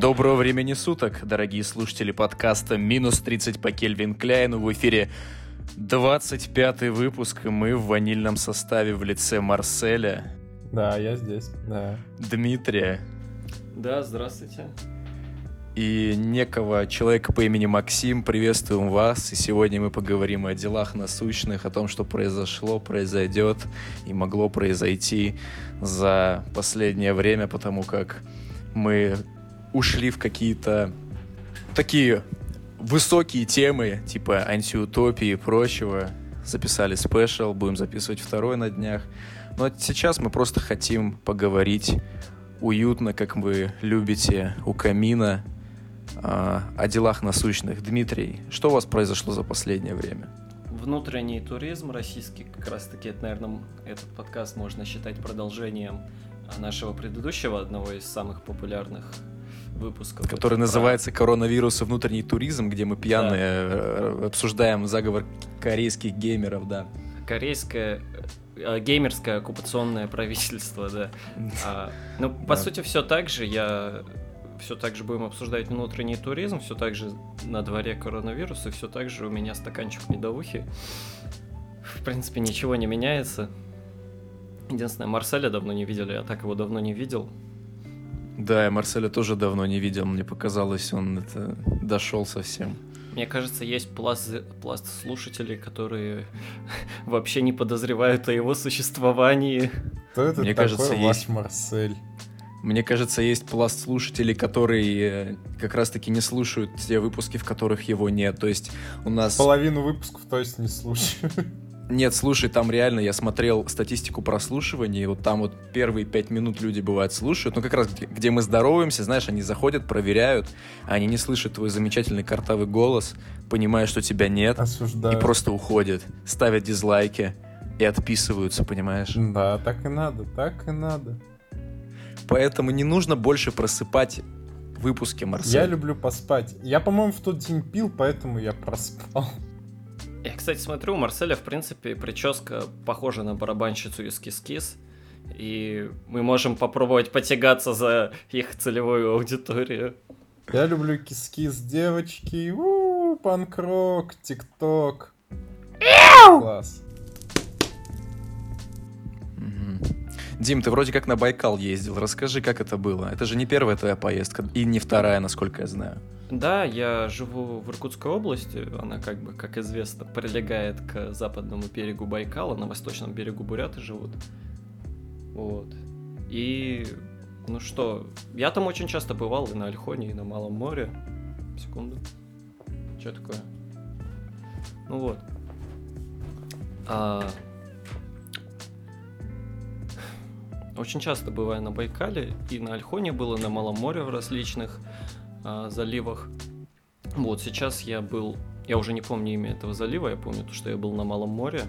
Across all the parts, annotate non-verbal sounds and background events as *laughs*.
Доброго времени суток, дорогие слушатели подкаста «Минус 30 по Кельвин Кляйну». В эфире 25 выпуск, и мы в ванильном составе в лице Марселя. Да, я здесь, да. Дмитрия. Да, здравствуйте. И некого человека по имени Максим. Приветствуем вас. И сегодня мы поговорим о делах насущных, о том, что произошло, произойдет и могло произойти за последнее время, потому как мы ушли в какие-то такие высокие темы, типа антиутопии и прочего. Записали спешл, будем записывать второй на днях. Но сейчас мы просто хотим поговорить уютно, как вы любите, у камина, а, о делах насущных. Дмитрий, что у вас произошло за последнее время? Внутренний туризм российский, как раз таки, это, наверное, этот подкаст можно считать продолжением нашего предыдущего, одного из самых популярных выпусков. Который Это называется «Коронавирус и внутренний туризм», где мы пьяные э, обсуждаем заговор корейских геймеров, да. Корейское э, геймерское оккупационное правительство, да. *laughs* А, ну, по Да. сути, все так же. Я все так же будем обсуждать внутренний туризм, все так же на дворе коронавирус, и все так же у меня стаканчик медовухи. В принципе, ничего не меняется. Единственное, Марселя давно не видели, я так его давно не видел. Да, я Марселя тоже давно не видел, мне показалось, он это дошел совсем. Мне кажется, есть пласт, пласт слушателей, которые *laughs* вообще не подозревают о его существовании. Кто это Мне такой кажется, ваш есть- Марсель? Мне кажется, есть пласт слушателей, которые э, как раз-таки не слушают те выпуски, в которых его нет. То есть у нас... Половину выпусков, то есть, не слушаю. *laughs* Нет, слушай, там реально я смотрел статистику прослушивания, и вот там вот первые пять минут люди бывают слушают, ну как раз где, где мы здороваемся, знаешь, они заходят, проверяют, а они не слышат твой замечательный картавый голос, понимают, что тебя нет, и Осуждаю. просто уходят, ставят дизлайки и отписываются, понимаешь? Да, так и надо, так и надо. Поэтому не нужно больше просыпать выпуски, Марсель. Я люблю поспать. Я, по-моему, в тот день пил, поэтому я проспал. Я, кстати, смотрю, у Марселя, в принципе, прическа похожа на барабанщицу из Кис-Кис. И мы можем попробовать потягаться за их целевую аудиторию. Я люблю киски с девочки. У панк-рок, тик-ток. Класс. Дим, ты вроде как на Байкал ездил. Расскажи, как это было. Это же не первая твоя поездка, и не вторая, насколько я знаю. Да, я живу в Иркутской области. Она, как бы, как известно, прилегает к западному берегу Байкала. На восточном берегу буряты живут. Вот. И, ну что, я там очень часто бывал и на Альхоне, и на Малом море. Секунду. Что такое? Ну вот. А, Очень часто бываю на Байкале, и на Альхоне было, на Малом море в различных а, заливах. Вот, сейчас я был, я уже не помню имя этого залива, я помню, то, что я был на Малом море,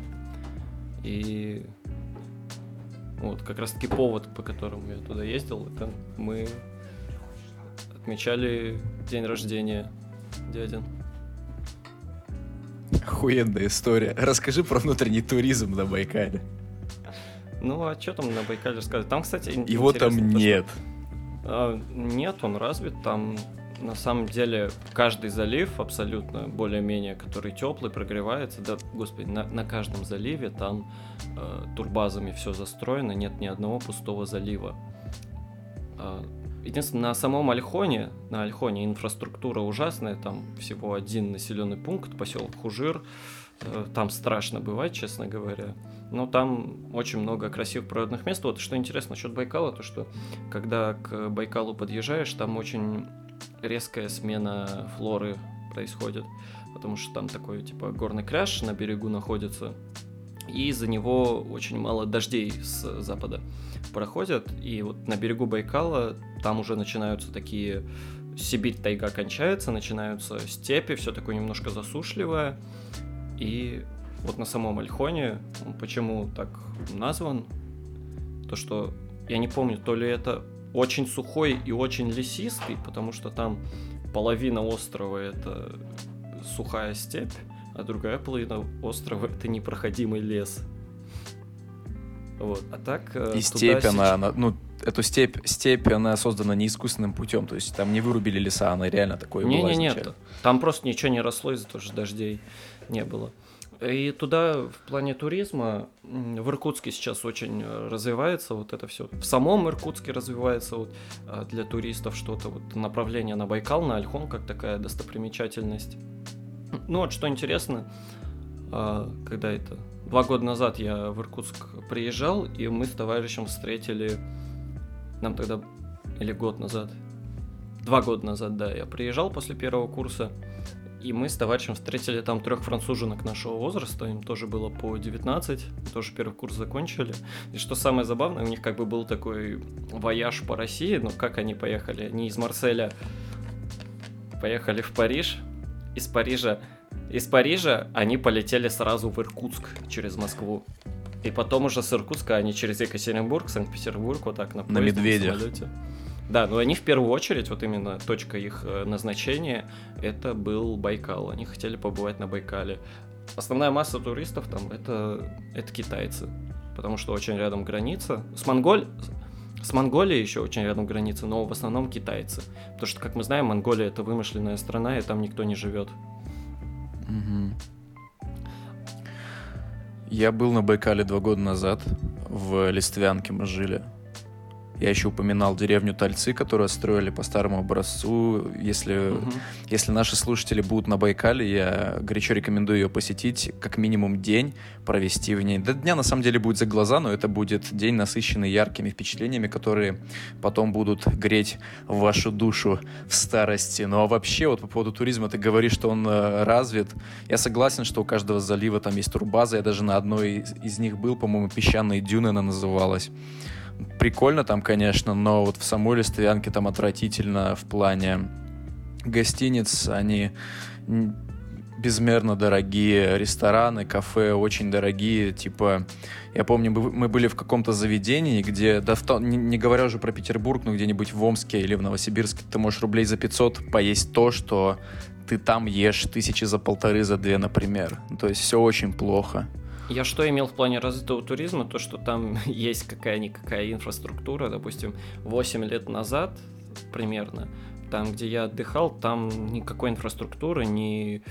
и вот как раз таки повод, по которому я туда ездил, это мы отмечали день рождения дядин. Охуенная история. Расскажи про внутренний туризм на Байкале. Ну, а что там на Байкале рассказывать? Там, кстати, Его там то, что- нет. А, Нет, он развит. Там на самом деле каждый залив абсолютно более-менее, который теплый, прогревается. Да, господи, на, на каждом заливе там э, турбазами все застроено, нет ни одного пустого залива. А, Единственное, на самом Альхоне, на Альхоне инфраструктура ужасная, там всего один населенный пункт, поселок Хужир, там страшно бывать, честно говоря. Но там очень много красивых природных мест. Вот что интересно насчет Байкала, то что когда к Байкалу подъезжаешь, там очень резкая смена флоры происходит, потому что там такой типа горный кряж на берегу находится, и из-за него очень мало дождей с запада проходят, и вот на берегу Байкала там уже начинаются такие Сибирь тайга кончается, начинаются степи, все такое немножко засушливое, и вот на самом Альхоне, он почему так назван, то что я не помню, то ли это очень сухой и очень лесистый, потому что там половина острова это сухая степь, а другая половина острова это непроходимый лес. Вот. А так... э, И степь, сейчас- она, она, ну, эту степь, степь, она создана не искусственным путем, то есть там не вырубили леса, она реально такое не, была не, нет, там просто ничего не росло из-за того, что не было. И туда в плане туризма в Иркутске сейчас очень э, развивается вот это все. В самом Иркутске развивается вот а, для туристов что-то вот направление на Байкал, на Ольхон как такая достопримечательность. Ну вот что интересно, а, когда это два года назад я в Иркутск приезжал и мы с товарищем встретили, нам тогда или год назад, два года назад, да, я приезжал после первого курса. И мы с товарищем встретили там трех француженок нашего возраста, им тоже было по 19, тоже первый курс закончили. И что самое забавное, у них как бы был такой вояж по России, но как они поехали? Они из Марселя поехали в Париж, из Парижа из Парижа они полетели сразу в Иркутск через Москву. И потом уже с Иркутска они через Екатеринбург, Санкт-Петербург, вот так на, На поезде, медведях. самолете. Да, но они в первую очередь, вот именно точка их э, назначения, это был Байкал. Они хотели побывать на Байкале. Основная масса туристов там это, это китайцы, потому что очень рядом граница. С Монголь... С Монголией еще очень рядом граница, но в основном китайцы. Потому что, как мы знаем, Монголия это вымышленная страна, и там никто не живет. Мгм. Я был на Байкале два года назад. В Листвянке мы жили. Я еще упоминал деревню Тальцы, которую строили по старому образцу. Если, Мгм. если наши слушатели будут на Байкале, я горячо рекомендую ее посетить, как минимум день провести в ней. До дня на самом деле будет за глаза, но это будет день насыщенный яркими впечатлениями, которые потом будут греть вашу душу в старости. Ну а вообще, вот по поводу туризма, ты говоришь, что он э, развит. Я согласен, что у каждого залива там есть турбаза. Я даже на одной из, из них был, по-моему, песчаные дюны она называлась. Прикольно там, конечно, но вот в самой Листвянке там отвратительно в плане гостиниц. Они безмерно дорогие, рестораны, кафе очень дорогие. Типа, я помню, мы были в каком-то заведении, где, да, не, не говоря уже про Петербург, но где-нибудь в Омске или в Новосибирске, ты можешь рублей за 500 поесть то, что ты там ешь тысячи за полторы, за две, например. То есть все очень плохо. Я что имел в плане развитого туризма, то что там *laughs* есть какая-никакая инфраструктура, допустим, 8 лет назад примерно, там, где я отдыхал, там никакой инфраструктуры, ни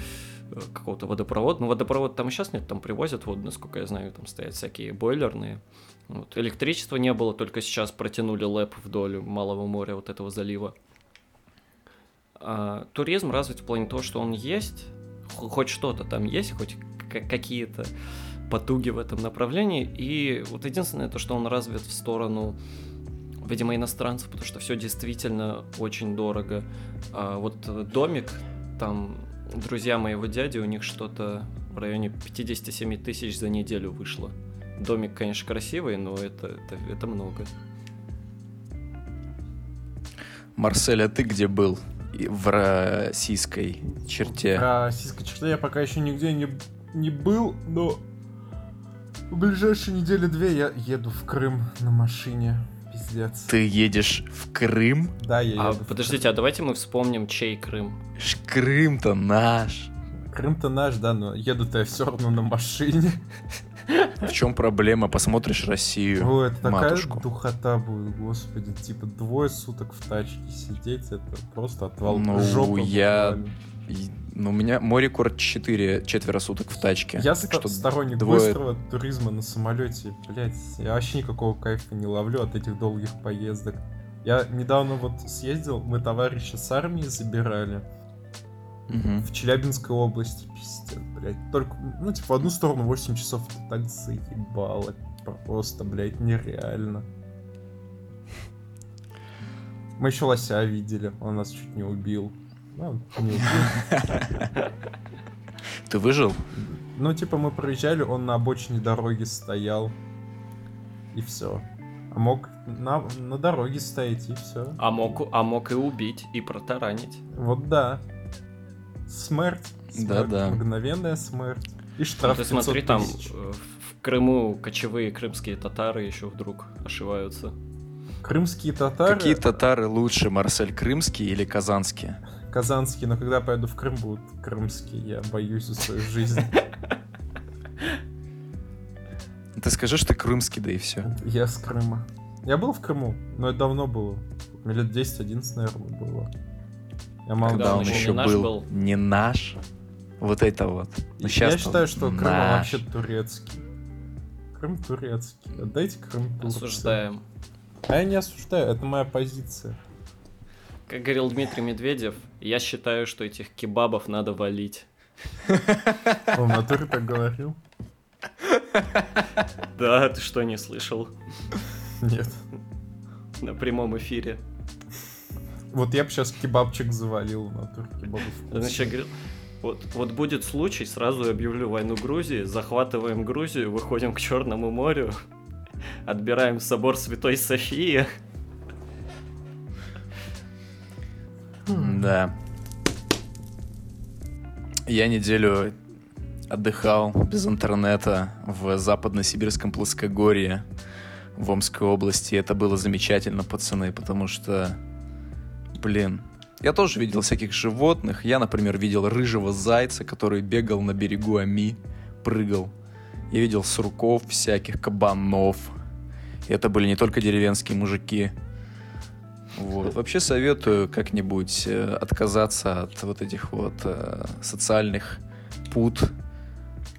э, какого-то водопровода. Ну, водопровод там и сейчас нет, там привозят воду, насколько я знаю, там стоят всякие бойлерные. Вот. Электричества не было, только сейчас протянули лэп вдоль Малого моря, вот этого залива. А, туризм развит в плане того, что он есть, хо- хоть что-то там есть, хоть какие-то потуги в этом направлении. И вот единственное то, что он развит в сторону, видимо, иностранцев, потому что все действительно очень дорого. А вот домик, там друзья моего дяди, у них что-то в районе 57 тысяч за неделю вышло. Домик, конечно, красивый, но это, это, это много. Марсель, а ты где был? В российской черте. Про российской черте я пока еще нигде не, не был, но в ближайшие недели две я еду в Крым на машине. Пиздец. Ты едешь в Крым? Да, я А еду. в подождите, а давайте мы вспомним, чей Крым. Ш- Крым-то наш. Крым. Крым-то наш, да, но еду-то я все равно на машине. В чем проблема? Посмотришь Россию, О, это такая матушку. духота будет, господи. Типа двое суток в тачке сидеть, это просто отвал Ну, жопы я- буквально. Ну, у меня мой рекорд 4, четверо суток в тачке. Я Так что сторонник двое- быстрого туризма на самолете. Блять, я вообще никакого кайфа не ловлю от этих долгих поездок. Я недавно вот съездил, мы товарища с армии забирали Мгм. в Челябинской области. Пиздец, блядь. Только, ну, типа, в одну сторону 8 часов это так заебало. Просто, блядь, нереально. Мы еще лося видели, он нас чуть не убил. Ну, не убил. Ты выжил? Ну, типа, мы проезжали, он на обочине дороги стоял. И все. А мог на, на дороге стоять, и все. А мог, а мог и убить, и протаранить. Вот да. Смерть. Смерть. Да-да. Мгновенная смерть. И Ну, штраф ты 500 смотри, там тысяч. э, в Крыму кочевые крымские татары еще вдруг ошиваются. Крымские татары, Какие татары лучше, Марсель Крымский или Казанские? Казанские, но когда поеду в Крым, будут крымские. Я боюсь за свою жизнь. *laughs* Ты скажи, что ты крымский, да и все. Я с Крыма. Я был в Крыму, но это давно было. Мне лет 10-11, наверное, было. Я мало Когда он он еще не был был. не наш. Вот это вот. Щас Я считаю, что Крым наш. вообще турецкий. Крым турецкий. Отдайте Крым Турции. Осуждаем. А я не осуждаю, это моя позиция. Как говорил Дмитрий Медведев, я считаю, что этих кебабов надо валить. Он натуре так говорил? Да, ты что, не слышал? Нет. На прямом эфире. Вот я бы сейчас кебабчик завалил в натуре кебабов. Значит, говорил, вот, вот будет случай, сразу объявлю войну Грузии, захватываем Грузию, выходим к Черному морю, отбираем собор Святой Софии. Да. Я неделю отдыхал без интернета в западно-сибирском плоскогорье в Омской области. Это было замечательно, пацаны, потому что, блин, я тоже видел всяких животных. Я, например, видел рыжего зайца, который бегал на берегу Ами, прыгал. Я видел сурков всяких, кабанов. И это были не только деревенские мужики. Вот. Вообще советую как-нибудь э, отказаться от вот этих вот э, социальных пут,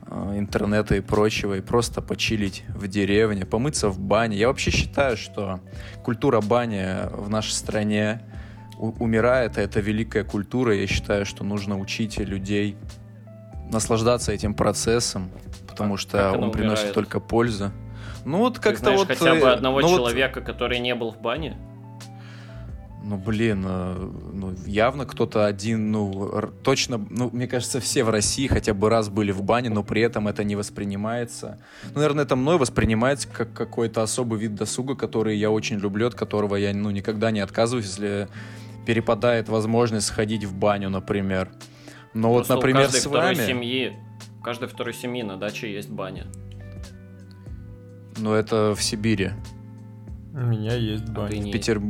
э, интернета и прочего, и просто почилить в деревне, помыться в бане. Я вообще считаю, что культура бани в нашей стране умирает, и это великая культура. Я считаю, что нужно учить людей наслаждаться этим процессом, потому Как- что как он приносит умирает? только пользу. Ну вот как-то вот... хотя бы одного ну вот- человека, который не был в бане? Ну, блин, э, ну, явно кто-то один, ну, точно, ну, мне кажется, все в России хотя бы раз были в бане, но при этом это не воспринимается. Ну, наверное, это мной воспринимается как какой-то особый вид досуга, который я очень люблю, от которого я, ну, никогда не отказываюсь, если перепадает возможность сходить в баню, например. Но Просто вот, у например, с второй вами, семьи, у каждой второй семьи на даче есть баня. ну, это в Сибири. У меня есть А ты баня. не- В, Петер-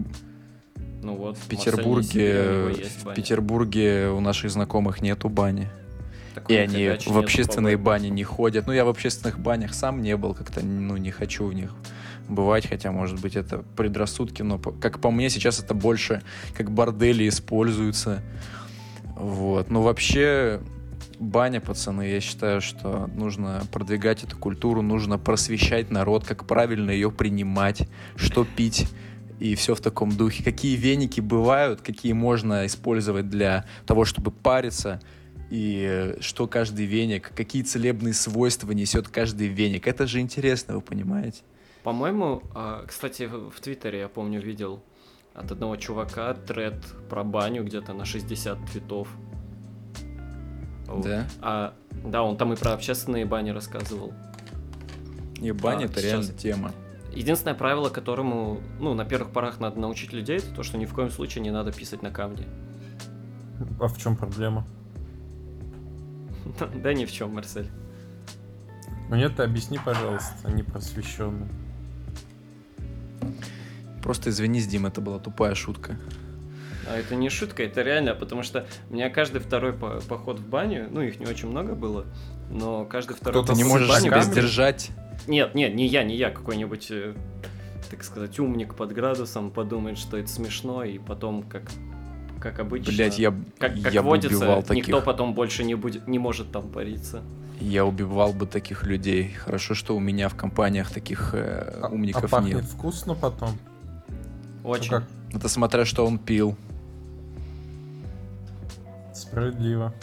Ну вот, в Петербурге, в. Петербурге у наших знакомых нету бани. Так И они в общественные бани не ходят. Ну, я в общественных банях сам не был, как-то, ну, не хочу в них бывать, хотя, может быть, это предрассудки, но, как по мне, сейчас это больше как бордели используются. Вот. Ну, вообще, баня, пацаны, я считаю, что нужно продвигать эту культуру, нужно просвещать народ, как правильно ее принимать, что пить, и все в таком духе. Какие веники бывают, какие можно использовать для того, чтобы париться, и э, что каждый веник, какие целебные свойства несет каждый веник. Это же интересно, вы понимаете? По-моему, а, кстати, в Твиттере, я помню, видел от одного чувака тред про баню где-то на 60 твитов. Да? А, да, он там и про общественные бани рассказывал. И баня А, это сейчас- реально тема. Единственное правило, которому, ну, на первых порах надо научить людей, это то, что ни в коем случае не надо писать на камне. А в чем проблема? *laughs* Да ни в чем, Марсель. Мне ты объясни, пожалуйста, не просвещенный. Просто извинись, Дим, это была тупая шутка. А это не шутка, это реально, потому что у меня каждый второй по- поход в баню, ну их не очень много было, но каждый второй Кто-то Ты не можешь себя сдержать. Нет, нет, не я, не я, какой-нибудь, э, так сказать, умник под градусом подумает, что это смешно, и потом, как, как обычно, Блять, я, как, как я водится, убивал никто таких. потом больше не будет, не может там париться. Я убивал бы таких людей. Хорошо, что у меня в компаниях таких э, А- умников а пахнет нет. вкусно потом? Очень. Ну как, Это смотря, что он пил. справедливо.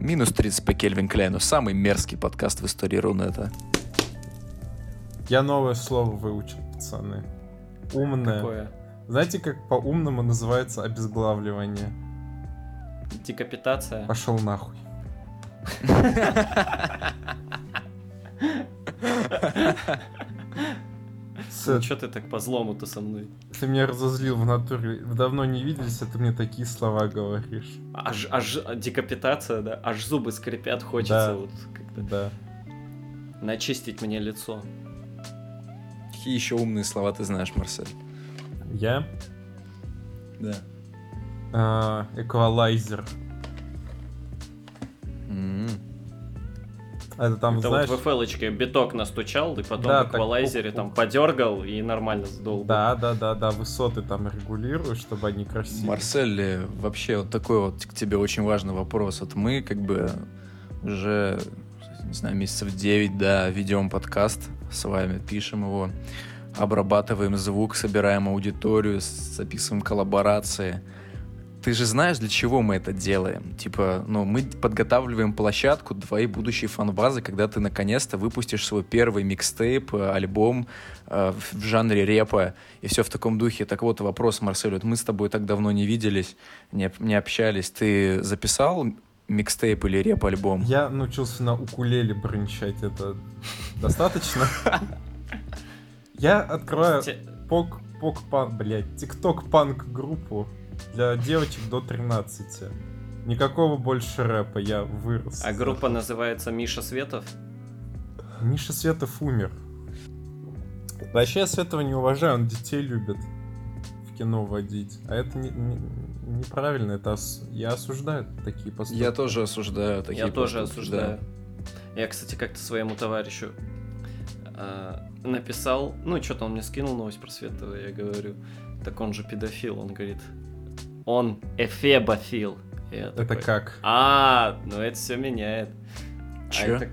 Минус 30 по Кельвин Кляйну. Самый мерзкий подкаст в истории Рунета. Я новое слово выучил, пацаны. Умное. Какое? Знаете, как по-умному называется обезглавливание? Декапитация. Пошел нахуй. Сэт, Че ты так по злому-то со мной? ты меня разозлил в натуре. Давно не виделись, а ты мне такие слова говоришь. Аж, аж декапитация, да? Аж зубы скрипят, хочется Да. вот как-то Да. начистить мне лицо. Какие еще умные слова ты знаешь, Марсель? Я Да. а, эквалайзер. М. Это там, Это знаешь... вот в FL биток настучал, и потом Да, в так эквалайзере пук-пук. там подергал и нормально сдул. Да, да, да, да, высоты там регулируешь, чтобы они красивые. Марсель, вообще вот такой вот к тебе очень важный вопрос. Вот мы как бы уже, не знаю, месяцев 9, да, ведем подкаст с вами, пишем его, обрабатываем звук, собираем аудиторию, записываем коллаборации. Ты же знаешь, для чего мы это делаем? Типа, ну, мы подготавливаем площадку твоей будущей фан-базы, когда ты наконец-то выпустишь свой первый микстейп, э, альбом э, в жанре репа и все в таком духе. Так вот, вопрос, Марсель, вот мы с тобой так давно не виделись, не, не общались. Ты записал микстейп или реп-альбом? Я научился на укулеле бренчать, это достаточно? Я открываю Те- пок, пок, пан, блядь, тикток панк группу для девочек до 13. Никакого больше рэпа, я вырос. А группа называется Миша Светов. Миша Светов умер. Вообще я Светова не уважаю, он детей любит кино водить. А это не- не- неправильно, это ос- я осуждаю такие поступки. Я тоже осуждаю такие Я тоже поступки, осуждаю. Я, кстати, как-то своему товарищу а, написал, ну, что-то он мне скинул новость про Светова, я говорю, так он же педофил, он говорит, он эфебофил. Я Это такой, как? А, ну это все меняет. А Чё? это,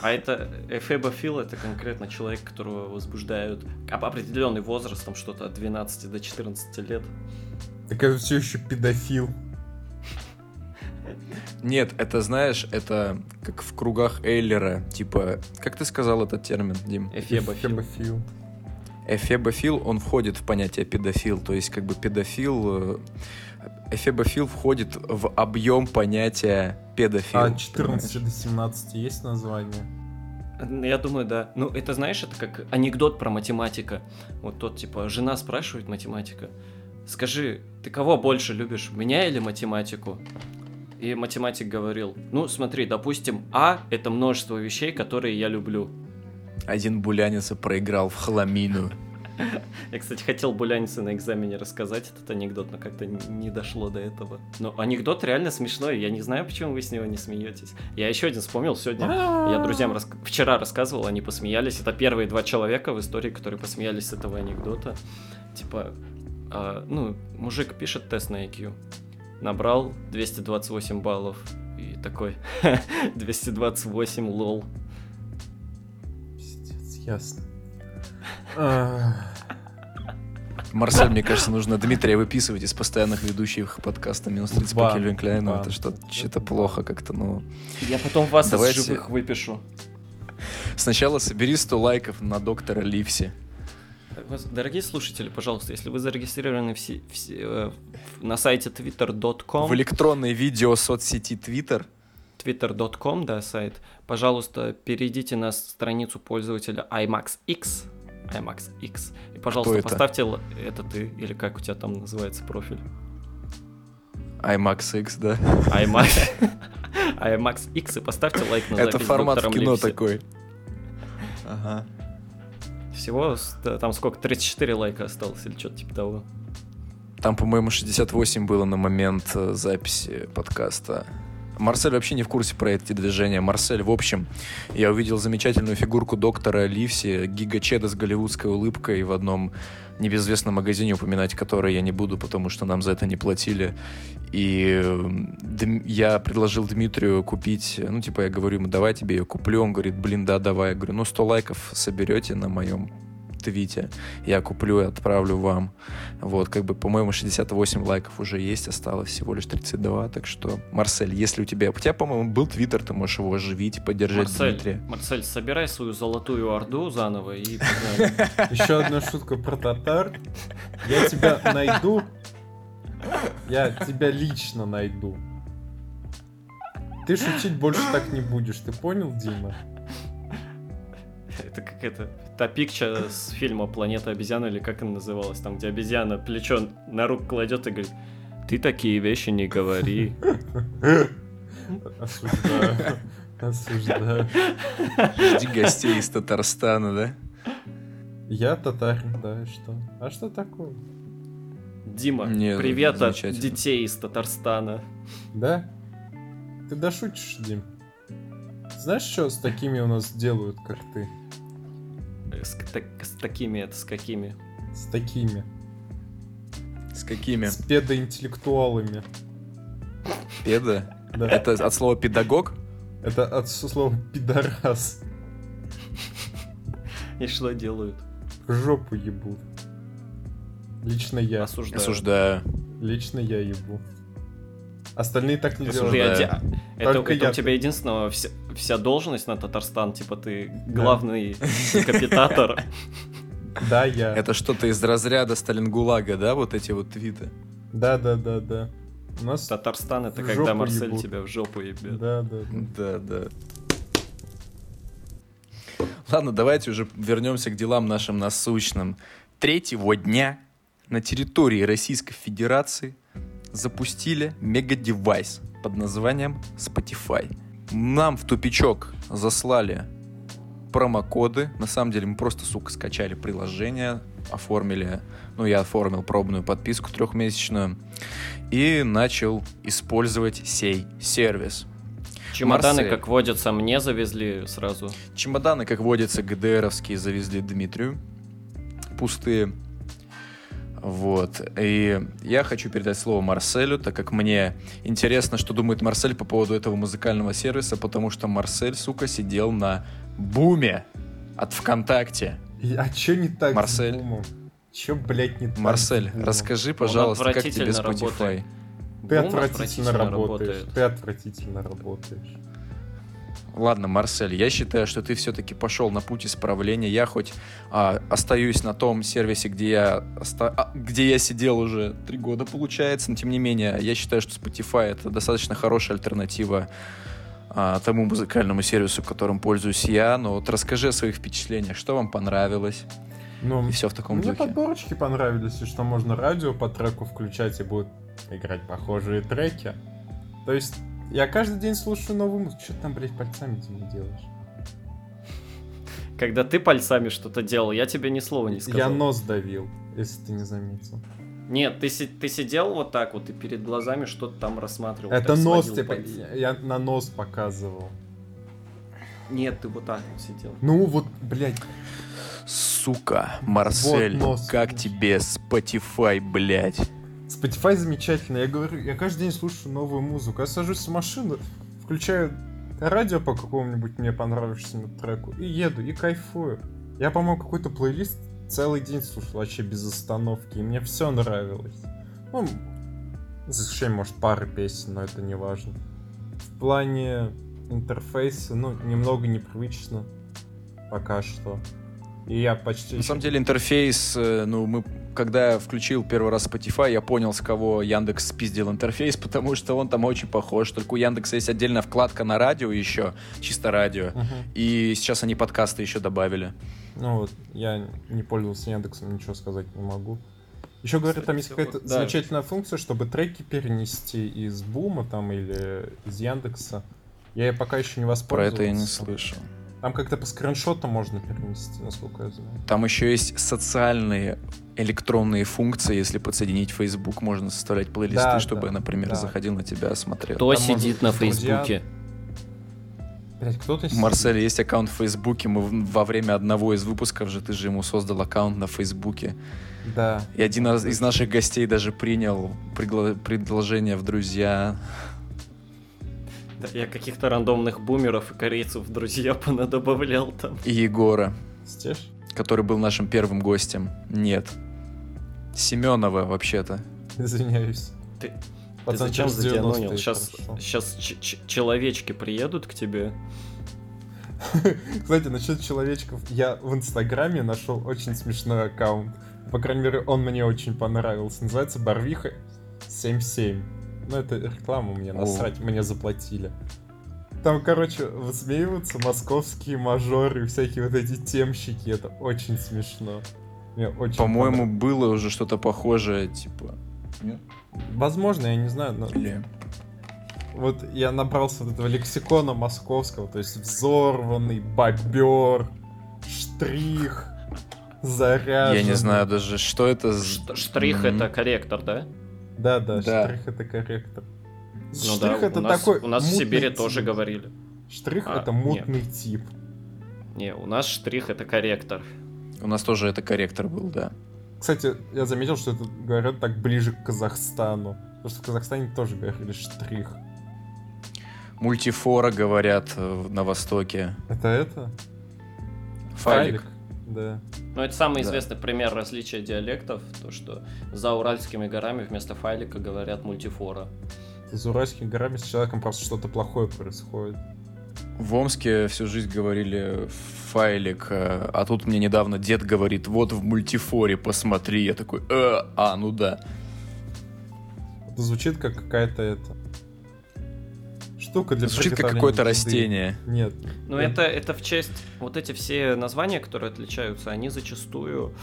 а это эфебофил, это конкретно человек, которого возбуждают определенный возраст, там что-то от 12 до 14 лет. Так это все еще педофил. Нет, это, знаешь, это как в кругах Эйлера. Типа, как ты сказал этот термин, Дим? Эфебофил. Эфебофил. Эфебофил, он входит в понятие педофил. То есть, как бы педофил... э, Эфебофил входит в объем понятия педофил. А 14 понимаешь? до 17 есть название? Я думаю, да. Ну, это, знаешь, это как анекдот про математика. Вот тот, типа, жена спрашивает математика, скажи, ты кого больше любишь, меня или математику? И математик говорил, ну, смотри, допустим, А — это множество вещей, которые я люблю. Один булянец проиграл в хламину. Я, кстати, хотел Булянице на экзамене рассказать этот анекдот, но как-то не дошло до этого. Но анекдот реально смешной, я не знаю, почему вы с него не смеетесь. Я еще один вспомнил сегодня. Я друзьям рас- вчера рассказывал, они посмеялись. Это первые два человека в истории, которые посмеялись с этого анекдота. Типа, а, ну, мужик пишет тест на IQ. Набрал 228 баллов. И такой, *laughs* 228, лол. Ясно. *laughs* А, Марсель, мне кажется, нужно Дмитрия выписывать из постоянных ведущих подкаста «Минус 30» по Кельвин Кляйну. Это что- что-то плохо как-то, ну... Я потом вас Давайте- из живых выпишу. Сначала собери 100 лайков на доктора Ливси. Дорогие слушатели, пожалуйста, если вы зарегистрированы все, э, в- на сайте twitter.com, В электронной видео соцсети Twitter twitter.com, да, сайт, пожалуйста, перейдите на страницу пользователя IMAXX, IMAXX, и, пожалуйста, это? поставьте, это ты, или как у тебя там называется профиль, IMAX X, да? IMAX, *laughs* IMAXX, и поставьте лайк на Это формат в кино Ливси. такой. Ага. Всего, там сколько, 34 лайка осталось, или что-то типа того. Там, по-моему, 68 было на момент э, записи подкаста. Марсель вообще не в курсе про эти движения. Марсель, в общем, я увидел замечательную фигурку доктора Ливси, гигачеда с голливудской улыбкой в одном небезвестном магазине, упоминать который я не буду, потому что нам за это не платили. И э, я предложил Дмитрию купить, ну, типа, я говорю ему, давай тебе ее куплю. Он говорит, блин, да, давай. Я говорю, ну, 100 лайков соберете на моем твите, я куплю и отправлю вам. Вот, как бы, по-моему, 68 лайков уже есть, осталось всего лишь 32, так что, Марсель, если у тебя... У тебя, по-моему, был твиттер, ты можешь его оживить и поддержать Марсель, Дмитрия. Марсель, собирай свою золотую орду заново и погнали. *laughs* Еще одна шутка про татар. Я тебя найду. Я тебя лично найду. Ты шутить больше так не будешь, ты понял, Дима? Это как это, та пикча с фильма «Планета обезьян» или как она называлась, там, где обезьяна плечо на руку кладет и говорит, ты такие вещи не говори. Осуждаю. Осуждаю. Жди гостей из Татарстана, да? Я татарин, да, и что? А что такое? Дима, Не, привет от детей из Татарстана. Да? Ты дошутишь, Дим? Знаешь, что с такими у нас делают, как ты? С, так- с такими это с какими? С такими. С какими? С педоинтеллектуалами. Педа? Да. Это от слова педагог? Это от слова пидорас. И что делают? Жопу ебут. Лично я. Осуждаю. Осуждаю. Лично я ебу. Остальные так не делают. Оди- Это, Только это я- у тебя единственного вся, вся должность на Татарстан, типа ты главный *laughs* капитатор. Да, я. Это что-то из разряда Сталингулага, да, вот эти вот твиты? Да, да, да, да. У нас... Татарстан это когда Марсель ебут. тебя в жопу ебет. Да, да, Да, да. да. Ладно, давайте уже вернемся к делам нашим насущным. Третьего дня на территории Российской Федерации запустили мега-девайс под названием Spotify. Нам в тупичок заслали промокоды. На самом деле мы просто, сука, скачали приложение, оформили, ну, я оформил пробную подписку трехмесячную и начал использовать сей сервис. Чемоданы, Марсель. как водятся, мне завезли сразу. Чемоданы, как водится, ГДРовские завезли Дмитрию. Пустые. Вот. И я хочу передать слово Марселю, так как мне интересно, что думает Марсель по поводу этого музыкального сервиса, потому что Марсель, сука, сидел на буме от ВКонтакте. А чё не так Марсель. с бумом? Чё, блядь, не так Марсель, расскажи, пожалуйста, как тебе отвратительно Spotify? работает. Ты Бум отвратительно работаешь. работает. Ты отвратительно работаешь. Ладно, Марсель, я считаю, что ты все-таки пошел на путь исправления. Я хоть а, остаюсь на том сервисе, где я, оста- а, где я сидел уже три года, получается, но тем не менее, я считаю, что Spotify это достаточно хорошая альтернатива а, тому музыкальному сервису, которым пользуюсь я. Но вот расскажи о своих впечатлениях, что вам понравилось, Ну, и все в таком мне духе. подборочки понравились, и что можно радио по треку включать и будут играть похожие треки. То есть, я каждый день слушаю новую музыку. Что ты там, блядь, пальцами Дима, делаешь? Когда ты пальцами что-то делал, я тебе ни слова не сказал. Я нос давил, если ты не заметил. Нет, ты, ты сидел вот так вот и перед глазами что-то там рассматривал. Это нос, типа, я на нос показывал. Нет, ты вот так вот сидел. Ну вот, блядь, Сука, Марсель, Вот нос. как тебе Spotify, блядь? Spotify замечательно. Я говорю, я каждый день слушаю новую музыку. Я сажусь в машину, включаю радио по какому-нибудь мне понравившемуся треку и еду, и кайфую. Я, по-моему, какой-то плейлист целый день слушал вообще без остановки, и мне все нравилось. Ну, за исключением, может, пары песен, но это не важно. В плане интерфейса, ну, немного непривычно пока что. И я почти... На самом деле интерфейс, э, ну, мы, когда я включил первый раз Spotify, я понял, с кого Яндекс спиздил интерфейс, *laughs* потому что он там очень похож. Только у Яндекса есть отдельная вкладка на радио еще, чисто радио. Мгм. И сейчас они подкасты еще добавили. Ну вот, я не пользовался Яндексом, ничего сказать не могу. Еще говорят, там есть какая-то да. замечательная функция, чтобы треки перенести из Бума там или из Яндекса. Я пока еще не Про воспользовался. это я не слышал. Там как-то по скриншотам можно перенести, насколько я знаю. Там еще есть социальные электронные функции. Если подсоединить Facebook, можно составлять плейлисты, Да, чтобы, да, например, да. заходил на тебя, смотрел. Кто Там сидит на Фейсбуке? Блять, кто-то сидит. Есть аккаунт в Фейсбуке. Мы во время одного из выпусков же ты же ему создал аккаунт на Фейсбуке. Да. И один из из наших гостей даже принял пригла- предложение в друзья. Да, я каких-то рандомных бумеров и корейцев в друзья понадобавлял там. И Егора, Стеж? который был нашим первым гостем. Нет. Семенова, вообще-то. Извиняюсь. Ты- Ты зачем задианонил? 90-е, Сейчас, сейчас ч- ч- человечки приедут к тебе. Кстати, насчет человечков, я в Инстаграме нашел очень смешной аккаунт. По крайней мере, он мне очень понравился. Называется Барвиха 77. Ну, это реклама мне, О. насрать, мне заплатили. Там, короче, высмеиваются московские мажоры, всякие вот эти темщики. Это очень смешно. Мне очень По-моему, понравилось. было уже что-то похожее, типа. Нет? Возможно, я не знаю, но Или... вот я набрался вот этого лексикона московского, то есть взорванный, бобер, штрих, заряженный. Я не знаю даже, что это Штрих Мгм. это корректор, да? Да, да, Да. штрих это корректор. Ну штрих да, это у нас, такой у нас в Сибири тип. тоже говорили. Штрих А, это мутный тип. Не, у нас штрих это корректор. У нас тоже это корректор был, да. Кстати, я заметил, что это говорят так ближе к Казахстану. Потому что в Казахстане тоже говорили штрих. Мультифора говорят э, на Востоке. Это это? Файлик. Да. Ну, это самый Да. известный пример различия диалектов, то, что за Уральскими горами вместо файлика говорят мультифора. За Уральскими горами с человеком просто что-то плохое происходит. В Омске всю жизнь говорили файлик, э, а тут мне недавно дед говорит, вот в мультифоре посмотри. Я такой, «Э, а, ну да. Это звучит как какая-то это... Штука для Звучит как какое-то растение. Нет. Но Да. это, это в честь... Вот эти все названия, которые отличаются, они зачастую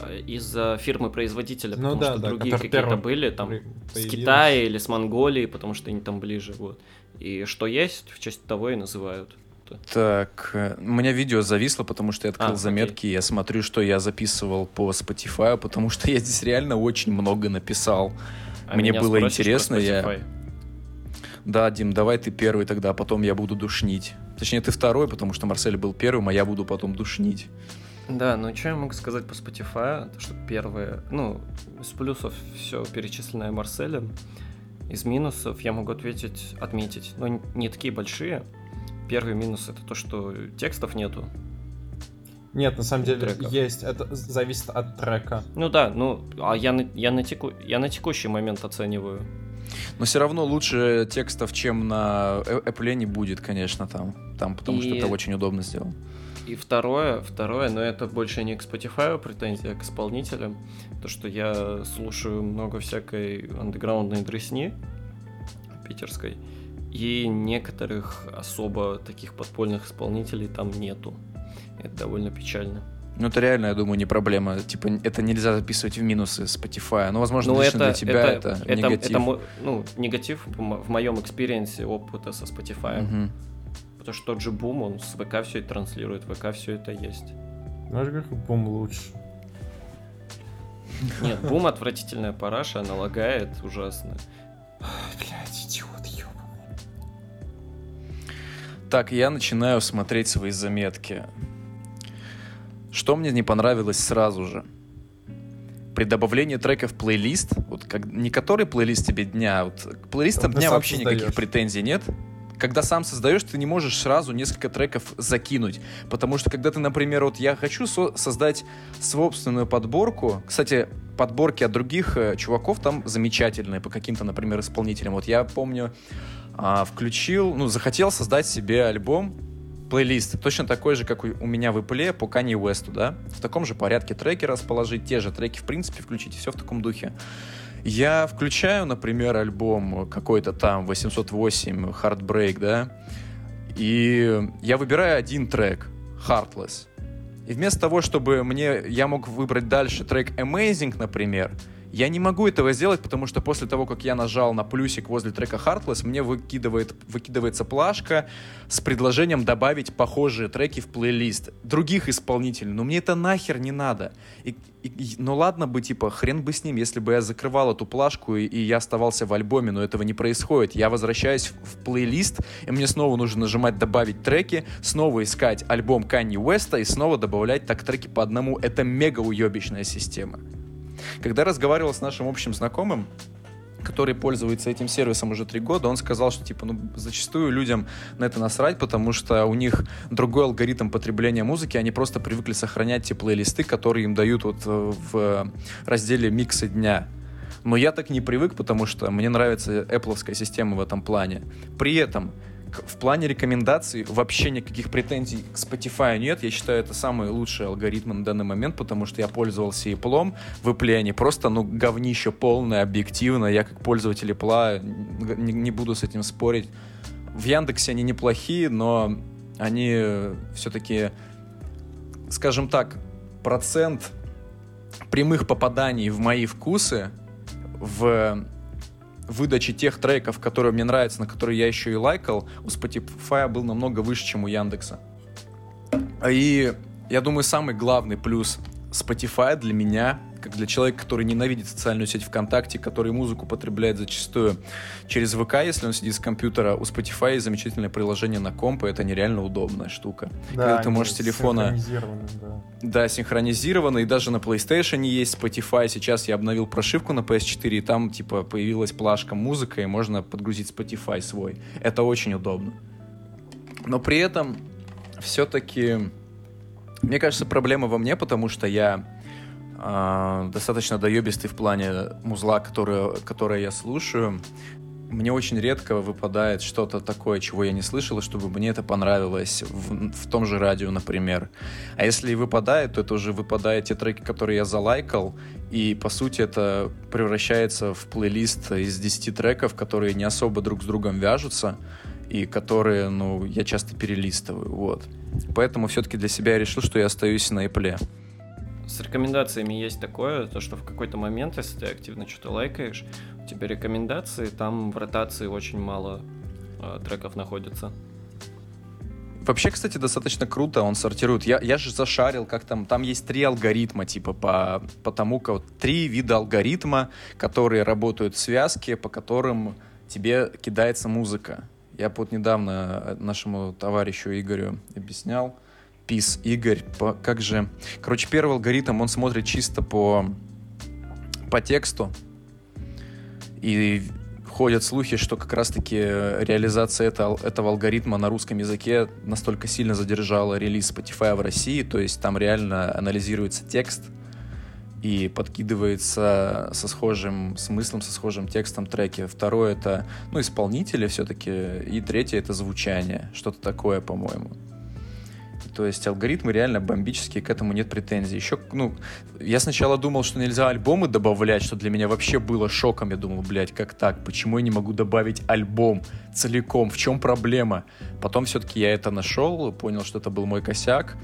э, из-за фирмы-производителя, Ну потому да, что да, другие какие-то первым были там при- с. Китая или с Монголии, потому что они там ближе, вот. И что есть, в честь того и называют. Так, э, у меня видео зависло, потому что я открыл А, заметки, и я смотрю, что я записывал по Spotify, потому что я здесь реально очень много написал. А Мне меня было интересно, я-? Да, Дим, давай ты первый тогда, а потом я буду душнить. Точнее, ты второй, потому что Марсель был первым, а я буду потом душнить. Да, ну что я могу сказать по Spotify? То, что первое, ну, из плюсов все перечисленное Марселем. Из минусов я могу ответить, отметить, но не такие большие. Первый минус это то, что текстов нету. Нет, на самом деле Треков. есть. Это зависит от трека. Ну да, ну, а я на, я на, теку, я на текущий момент оцениваю. Но все равно лучше текстов, чем на Э- Apple не будет, конечно, там. Там, потому что И- это очень удобно сделано. И второе, второе, но это больше не к Spotify претензия, а к исполнителям. То, что я слушаю много всякой андеграундной дресни питерской, и некоторых особо таких подпольных исполнителей там нету. Это довольно печально. Ну, это реально, я думаю, не проблема. Типа, это нельзя записывать в минусы Spotify. Ну, возможно, Ну, лично это, для тебя это, это, негатив. это ну, негатив в мо- в моем experience е опыта со Spotify. Мгм. Потому что тот же бум, он с ВК все это транслирует, ВК все это есть. Знаешь, как бум лучше. Нет, бум отвратительная параша, она лагает ужасно. Блять, идиот, ёбаный. Так, я начинаю смотреть свои заметки. Что мне не понравилось сразу же? При добавлении трека в плейлист, вот как, не который плейлист тебе дня, а вот к плейлистам Когда дня вообще никаких создаешь. претензий нет. Когда сам создаешь, ты не можешь сразу несколько треков закинуть. Потому что когда ты, например, вот я хочу со- создать собственную подборку. Кстати, подборки от других э, чуваков там замечательные по каким-то, например, исполнителям. Вот я помню, а, включил, ну, захотел создать себе альбом, плейлист, точно такой же, как у, меня в Apple по Kanye West, да? В таком же порядке треки расположить, те же треки, в принципе, включить, и все в таком духе. Я включаю, например, альбом какой-то там 808 Heartbreak, да, и я выбираю один трек, Heartless. И вместо того, чтобы мне, я мог выбрать дальше трек Amazing, например, я не могу этого сделать, потому что после того, как я нажал на плюсик возле трека Heartless, мне выкидывает, выкидывается плашка с предложением добавить похожие треки в плейлист других исполнителей. Но мне это нахер не надо. И, и- и- ну ладно бы, типа, хрен бы с ним, если бы я закрывал эту плашку и, и я оставался в альбоме, но этого не происходит. Я возвращаюсь в, в плейлист, и мне снова нужно нажимать добавить треки, снова искать альбом Канни Уэста и снова добавлять так треки по одному. Это мега уебищная система. Когда разговаривал с нашим общим знакомым, который пользуется этим сервисом уже три года, он сказал, что типа, ну, зачастую людям на это насрать, потому что у них другой алгоритм потребления музыки, они просто привыкли сохранять те плейлисты, которые им дают вот э, в разделе миксы дня. Но я так не привык, потому что мне нравится Apple система в этом плане. При этом в плане рекомендаций вообще никаких претензий к Spotify нет. Я считаю, это самый лучший алгоритм на данный момент, потому что я пользовался Apple. В Apple они просто, ну, говнище полное, объективно. Я как пользователь Apple не, не буду с этим спорить. В Яндексе они неплохие, но они все-таки, скажем так, процент прямых попаданий в мои вкусы в выдаче тех треков, которые мне нравятся, на которые я еще и лайкал, у Spotify был намного выше, чем у Яндекса. И я думаю, самый главный плюс Spotify для меня, как для человека, который ненавидит социальную сеть ВКонтакте, который музыку потребляет зачастую через ВК, если он сидит с компьютера, у Spotify есть замечательное приложение на комп, и это нереально удобная штука. Да, Когда ты можешь с телефона... да. Да, синхронизировано, и даже на PlayStation есть Spotify. Сейчас я обновил прошивку на PS4, и там, типа, появилась плашка музыка, и можно подгрузить Spotify свой. Это очень удобно. Но при этом все-таки, мне кажется, проблема во мне, потому что я э, достаточно доебистый в плане музла, которое, которое я слушаю. Мне очень редко выпадает что-то такое, чего я не слышал, чтобы мне это понравилось в, в том же радио, например. А если и выпадает, то это уже выпадают те треки, которые я залайкал, и по сути это превращается в плейлист из 10 треков, которые не особо друг с другом вяжутся, и которые, ну, я часто перелистываю, вот. Поэтому все-таки для себя я решил, что я остаюсь на Apple. С рекомендациями есть такое, то что в какой-то момент, если ты активно что-то лайкаешь, у тебя рекомендации, там в ротации очень мало э, треков находится. Вообще, кстати, достаточно круто он сортирует. Я, я же зашарил, как там, там есть три алгоритма, типа, по, по тому, как три вида алгоритма, которые работают в связке, по которым тебе кидается музыка. Я вот недавно нашему товарищу Игорю объяснял. Пис, Игорь, по, как же... Короче, первый алгоритм, он смотрит чисто по, по тексту. И ходят слухи, что как раз-таки реализация этого, этого алгоритма на русском языке настолько сильно задержала релиз Spotify в России, то есть там реально анализируется текст и подкидывается со схожим смыслом, со схожим текстом треки. Второе — это, ну, исполнители все-таки, и третье — это звучание, что-то такое, по-моему. То есть алгоритмы реально бомбические, к этому нет претензий. Еще, ну, я сначала думал, что нельзя альбомы добавлять, что для меня вообще было шоком. Я думал, блядь, как так? Почему я не могу добавить альбом целиком? В чем проблема? Потом все-таки я это нашел, понял, что это был мой косяк.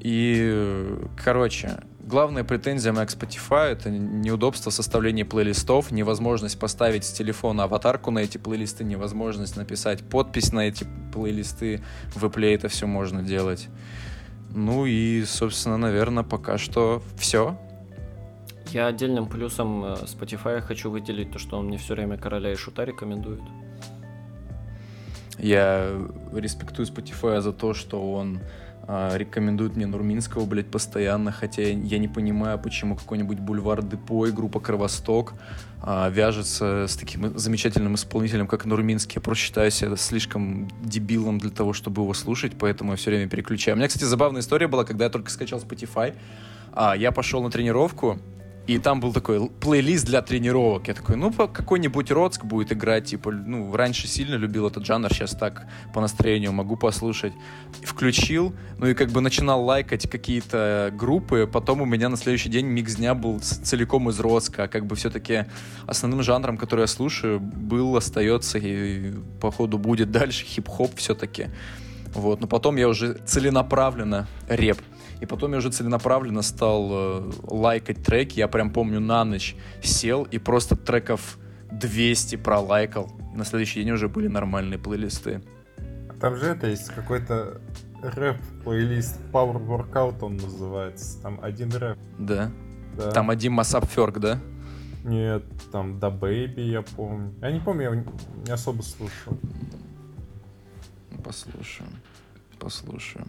И, короче, главная претензия моя к Spotify — это неудобство составления плейлистов, невозможность поставить с телефона аватарку на эти плейлисты, невозможность написать подпись на эти плейлисты. В Apple это все можно делать. Ну и, собственно, наверное, пока что все. Я отдельным плюсом э, Spotify хочу выделить то, что он мне все время короля и шута рекомендует. Я респектую Spotify за то, что он а, рекомендуют мне Нурминского, блядь, постоянно, хотя я не понимаю, почему какой-нибудь бульвар Депо и группа Кровосток а, вяжется с таким замечательным исполнителем, как Нурминский. Я просто считаю себя слишком дебилом для того, чтобы его слушать, поэтому я все время переключаю. У меня, кстати, забавная история была, когда я только скачал Spotify, а, я пошел на тренировку, и там был такой плейлист для тренировок. Я такой, ну, какой-нибудь Роцк будет играть, типа, ну, раньше сильно любил этот жанр, сейчас так по настроению могу послушать. Включил, ну и как бы начинал лайкать какие-то группы, потом у меня на следующий день микс дня был целиком из Роцка, как бы все-таки основным жанром, который я слушаю, был, остается и, походу, будет дальше хип-хоп все-таки. Вот, но потом я уже целенаправленно реп и потом я уже целенаправленно стал э, лайкать треки. Я прям помню на ночь сел и просто треков 200 пролайкал. И на следующий день уже были нормальные плейлисты. Там же это есть какой-то рэп-плейлист Power Workout он называется. Там один рэп. Да. да. Там один Масап Ферк, да? Нет, там Да Baby, я помню. Я не помню, я не особо слушал. Послушаем. Послушаем.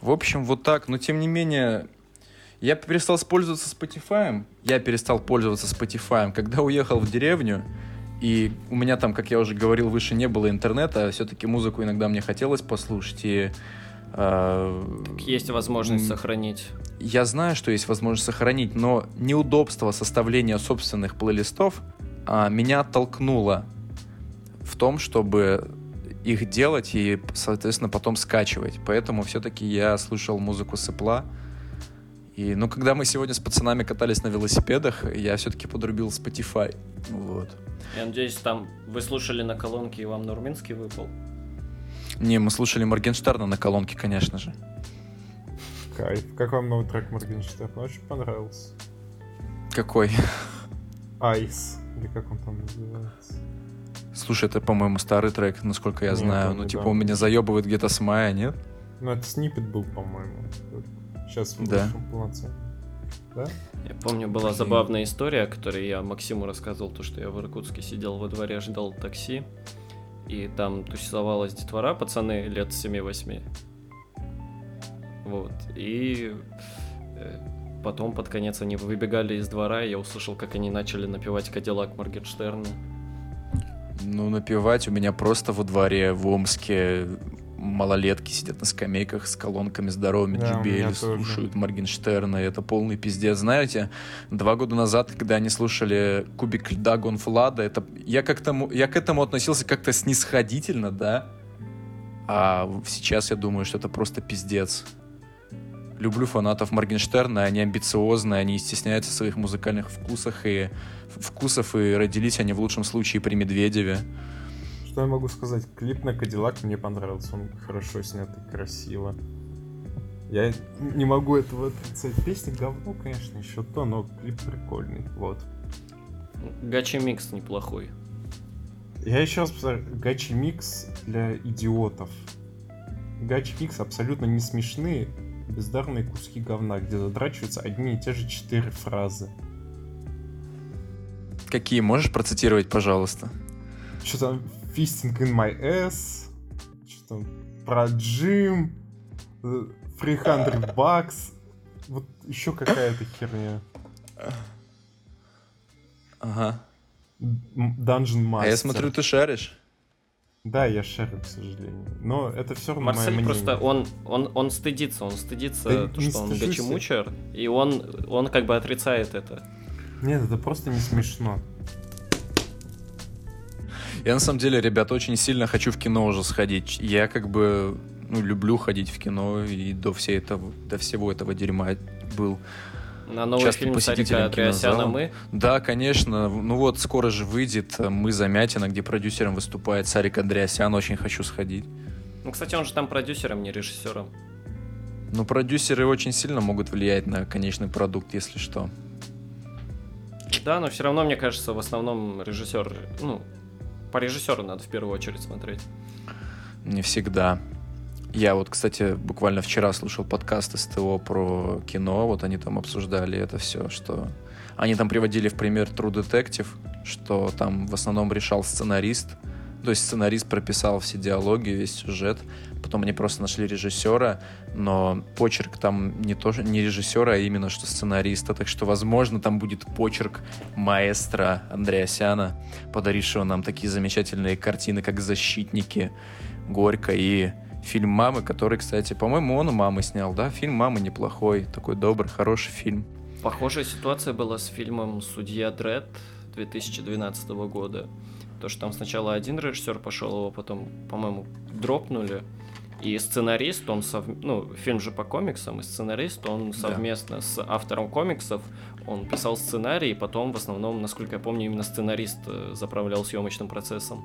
В общем, вот так. Но тем не менее, я перестал пользоваться Spotify. Я перестал пользоваться Spotify, когда уехал в деревню. И у меня там, как я уже говорил выше, не было интернета. Все-таки музыку иногда мне хотелось послушать. И, э, есть возможность сохранить. Я знаю, что есть возможность сохранить, но неудобство составления собственных плейлистов э, меня оттолкнуло в том, чтобы их делать и, соответственно, потом скачивать. Поэтому все-таки я слушал музыку с Apple. И, ну, когда мы сегодня с пацанами катались на велосипедах, я все-таки подрубил Spotify. Вот. Я надеюсь, там вы слушали на колонке и вам Нурминский выпал? Не, мы слушали Моргенштерна на колонке, конечно же. Кайф. Как вам новый трек Моргенштерна? Очень понравился. Какой? Айс. Или как он там называется? Слушай, это, по-моему, старый трек, насколько я нет, знаю. Ну, типа, да. у меня заебывает где-то с мая, нет? Ну, это снипет был, по-моему. Сейчас да. полноценно. Да? Я помню, была забавная история, о которой я Максиму рассказывал, то, что я в Иркутске сидел во дворе, ждал такси, и там тусовалась детвора, пацаны лет 7-8. Вот, и э, потом под конец они выбегали из двора, и я услышал, как они начали напевать Кадиллак Моргенштерна. Ну, напевать у меня просто во дворе в Омске малолетки сидят на скамейках с колонками здоровыми Да, меня слушают тоже. Моргенштерна, и это полный пиздец. Знаете, два года назад, когда они слушали Кубик льда Гонфлада, это я как-то м- я к этому относился как-то снисходительно, да. А сейчас я думаю, что это просто пиздец. Люблю фанатов Моргенштерна, они амбициозные, они стесняются своих музыкальных вкусах и вкусов, и родились они в лучшем случае при Медведеве. Что я могу сказать? Клип на Кадиллак мне понравился. Он хорошо снят и красиво. Я не могу этого отрицать. Песня говно, конечно, еще то, но клип прикольный. Вот. Гачи микс неплохой. Я еще раз повторю, гачи микс для идиотов. Гачи микс абсолютно не смешные, бездарные куски говна, где задрачиваются одни и те же четыре фразы. Какие можешь процитировать, пожалуйста? Что там fisting in my ass, что там про джим, э, 300 бакс, вот еще какая-то херня. Ага. Dungeon Master. А я смотрю, ты шаришь. Да, я шарю, к сожалению. Но это все равно мое Марсель мнение. просто, он, он, он стыдится, он стыдится, Да то, что он гачемучер, и он, он как бы отрицает это. Нет, это просто не смешно. Я на самом деле, ребят, очень сильно хочу в кино уже сходить. Я как бы ну, люблю ходить в кино и до, всей этого, до всего этого дерьма был. На новый Частым фильм Сарика посетителем Андреасяна мы. Да, конечно. Ну вот, скоро же выйдет э, «Мы Замятина», где продюсером выступает Сарик Андреасян. Очень хочу сходить. Ну, кстати, он же там продюсером, не режиссером. Но продюсеры очень сильно могут влиять на конечный продукт, если что. Да, но все равно, мне кажется, в основном режиссер, ну, по режиссеру надо в первую очередь смотреть. Не всегда. Я вот, кстати, буквально вчера слушал подкаст СТО про кино, вот они там обсуждали это все, что... Они там приводили в пример True Detective, что там в основном решал сценарист, то есть сценарист прописал все диалоги, весь сюжет, потом они просто нашли режиссера, но почерк там не тоже не режиссера, а именно что сценариста, так что, возможно, там будет почерк маэстро Андреасяна, подарившего нам такие замечательные картины, как «Защитники», «Горько» и фильм «Мамы», который, кстати, по-моему, он у мамы снял, да? Фильм «Мамы» неплохой, такой добрый, хороший фильм. Похожая ситуация была с фильмом «Судья Дред» 2012 года. То, что там сначала один режиссер пошел, его потом, по-моему, дропнули. И сценарист, он сов... ну, фильм же по комиксам, и сценарист, он Да. совместно с автором комиксов, он писал сценарий, и потом, в основном, насколько я помню, именно сценарист э, заправлял съемочным процессом.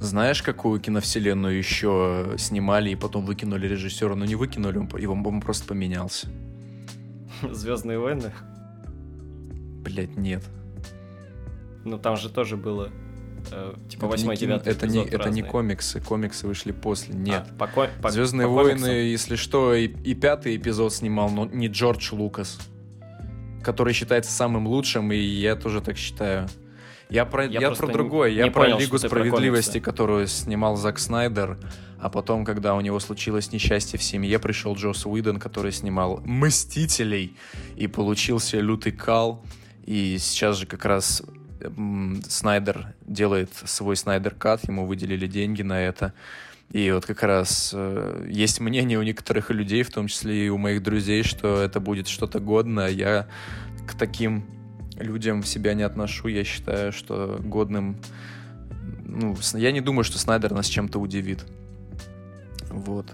Знаешь, какую киновселенную еще снимали и потом выкинули режиссера? Ну, не выкинули, он, его, он просто поменялся. Звездные войны. Блять, нет. Ну, там же тоже было, э, типа, Это не 8 кино- 9 это не, это не комиксы, комиксы вышли после. Нет. А, по, по- Звездные по войны, комиксам. если что, и, и пятый эпизод снимал, но не Джордж Лукас, который считается самым лучшим, и я тоже так считаю. Я про, Я я про другое, я про понял, Лигу справедливости, которую снимал Зак Снайдер, а потом, когда у него случилось несчастье в семье, пришел Джос Уидон, который снимал Мстителей, и получился лютый кал. И сейчас же как раз Снайдер делает свой Снайдер Кат, ему выделили деньги на это. И вот как раз э, есть мнение у некоторых людей, в том числе и у моих друзей, что это будет что-то годное. Я к таким людям в себя не отношу. Я считаю, что годным... Ну, я не думаю, что Снайдер нас чем-то удивит. Вот.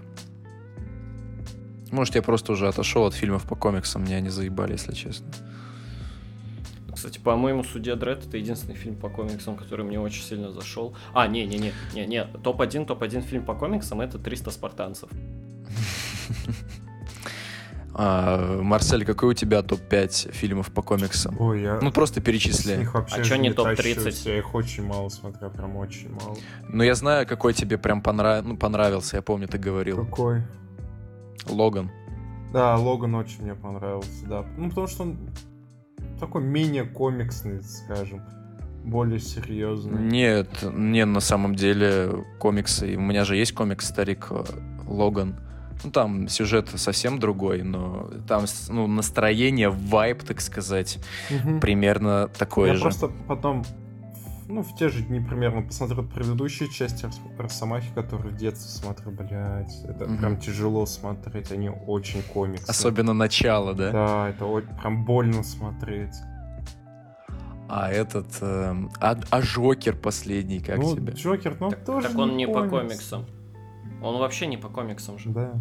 Может, я просто уже отошел от фильмов по комиксам, меня они заебали, если честно. Кстати, по-моему, Судья Дред это единственный фильм по комиксам, который мне очень сильно зашел. А, не, не, не, не, не. Топ-1, топ-1 фильм по комиксам это 300 спартанцев. *laughs* А, Марсель, какой у тебя топ-5 фильмов по комиксам? Ой, я Ну, просто перечисли. А чё не топ-30? тащусь, Я их очень мало смотрю, прям очень мало. Ну, я знаю, какой тебе прям понрав... ну, понравился. Я помню, ты говорил. Какой? Логан. Да, Логан очень мне понравился, да. Ну, потому что он такой менее комиксный, скажем, более серьезный. Нет, не на самом деле комиксы. У меня же есть комикс «Старик Логан». Ну, там сюжет совсем другой, но там ну, настроение, вайб, так сказать, Мгм. примерно такое Я же. просто потом, ну, в те же дни примерно посмотрел предыдущие части Рос- Росомахи, которые в детстве смотрел, блядь. Это Мгм. прям тяжело смотреть, они очень комиксные. Особенно начало, да? Да, это прям больно смотреть. А этот... эм, а, а Жокер последний, как ну, тебе? Джокер, ну, Так, тоже так он не по комикс. комиксам. Он вообще не по комиксам же. Да.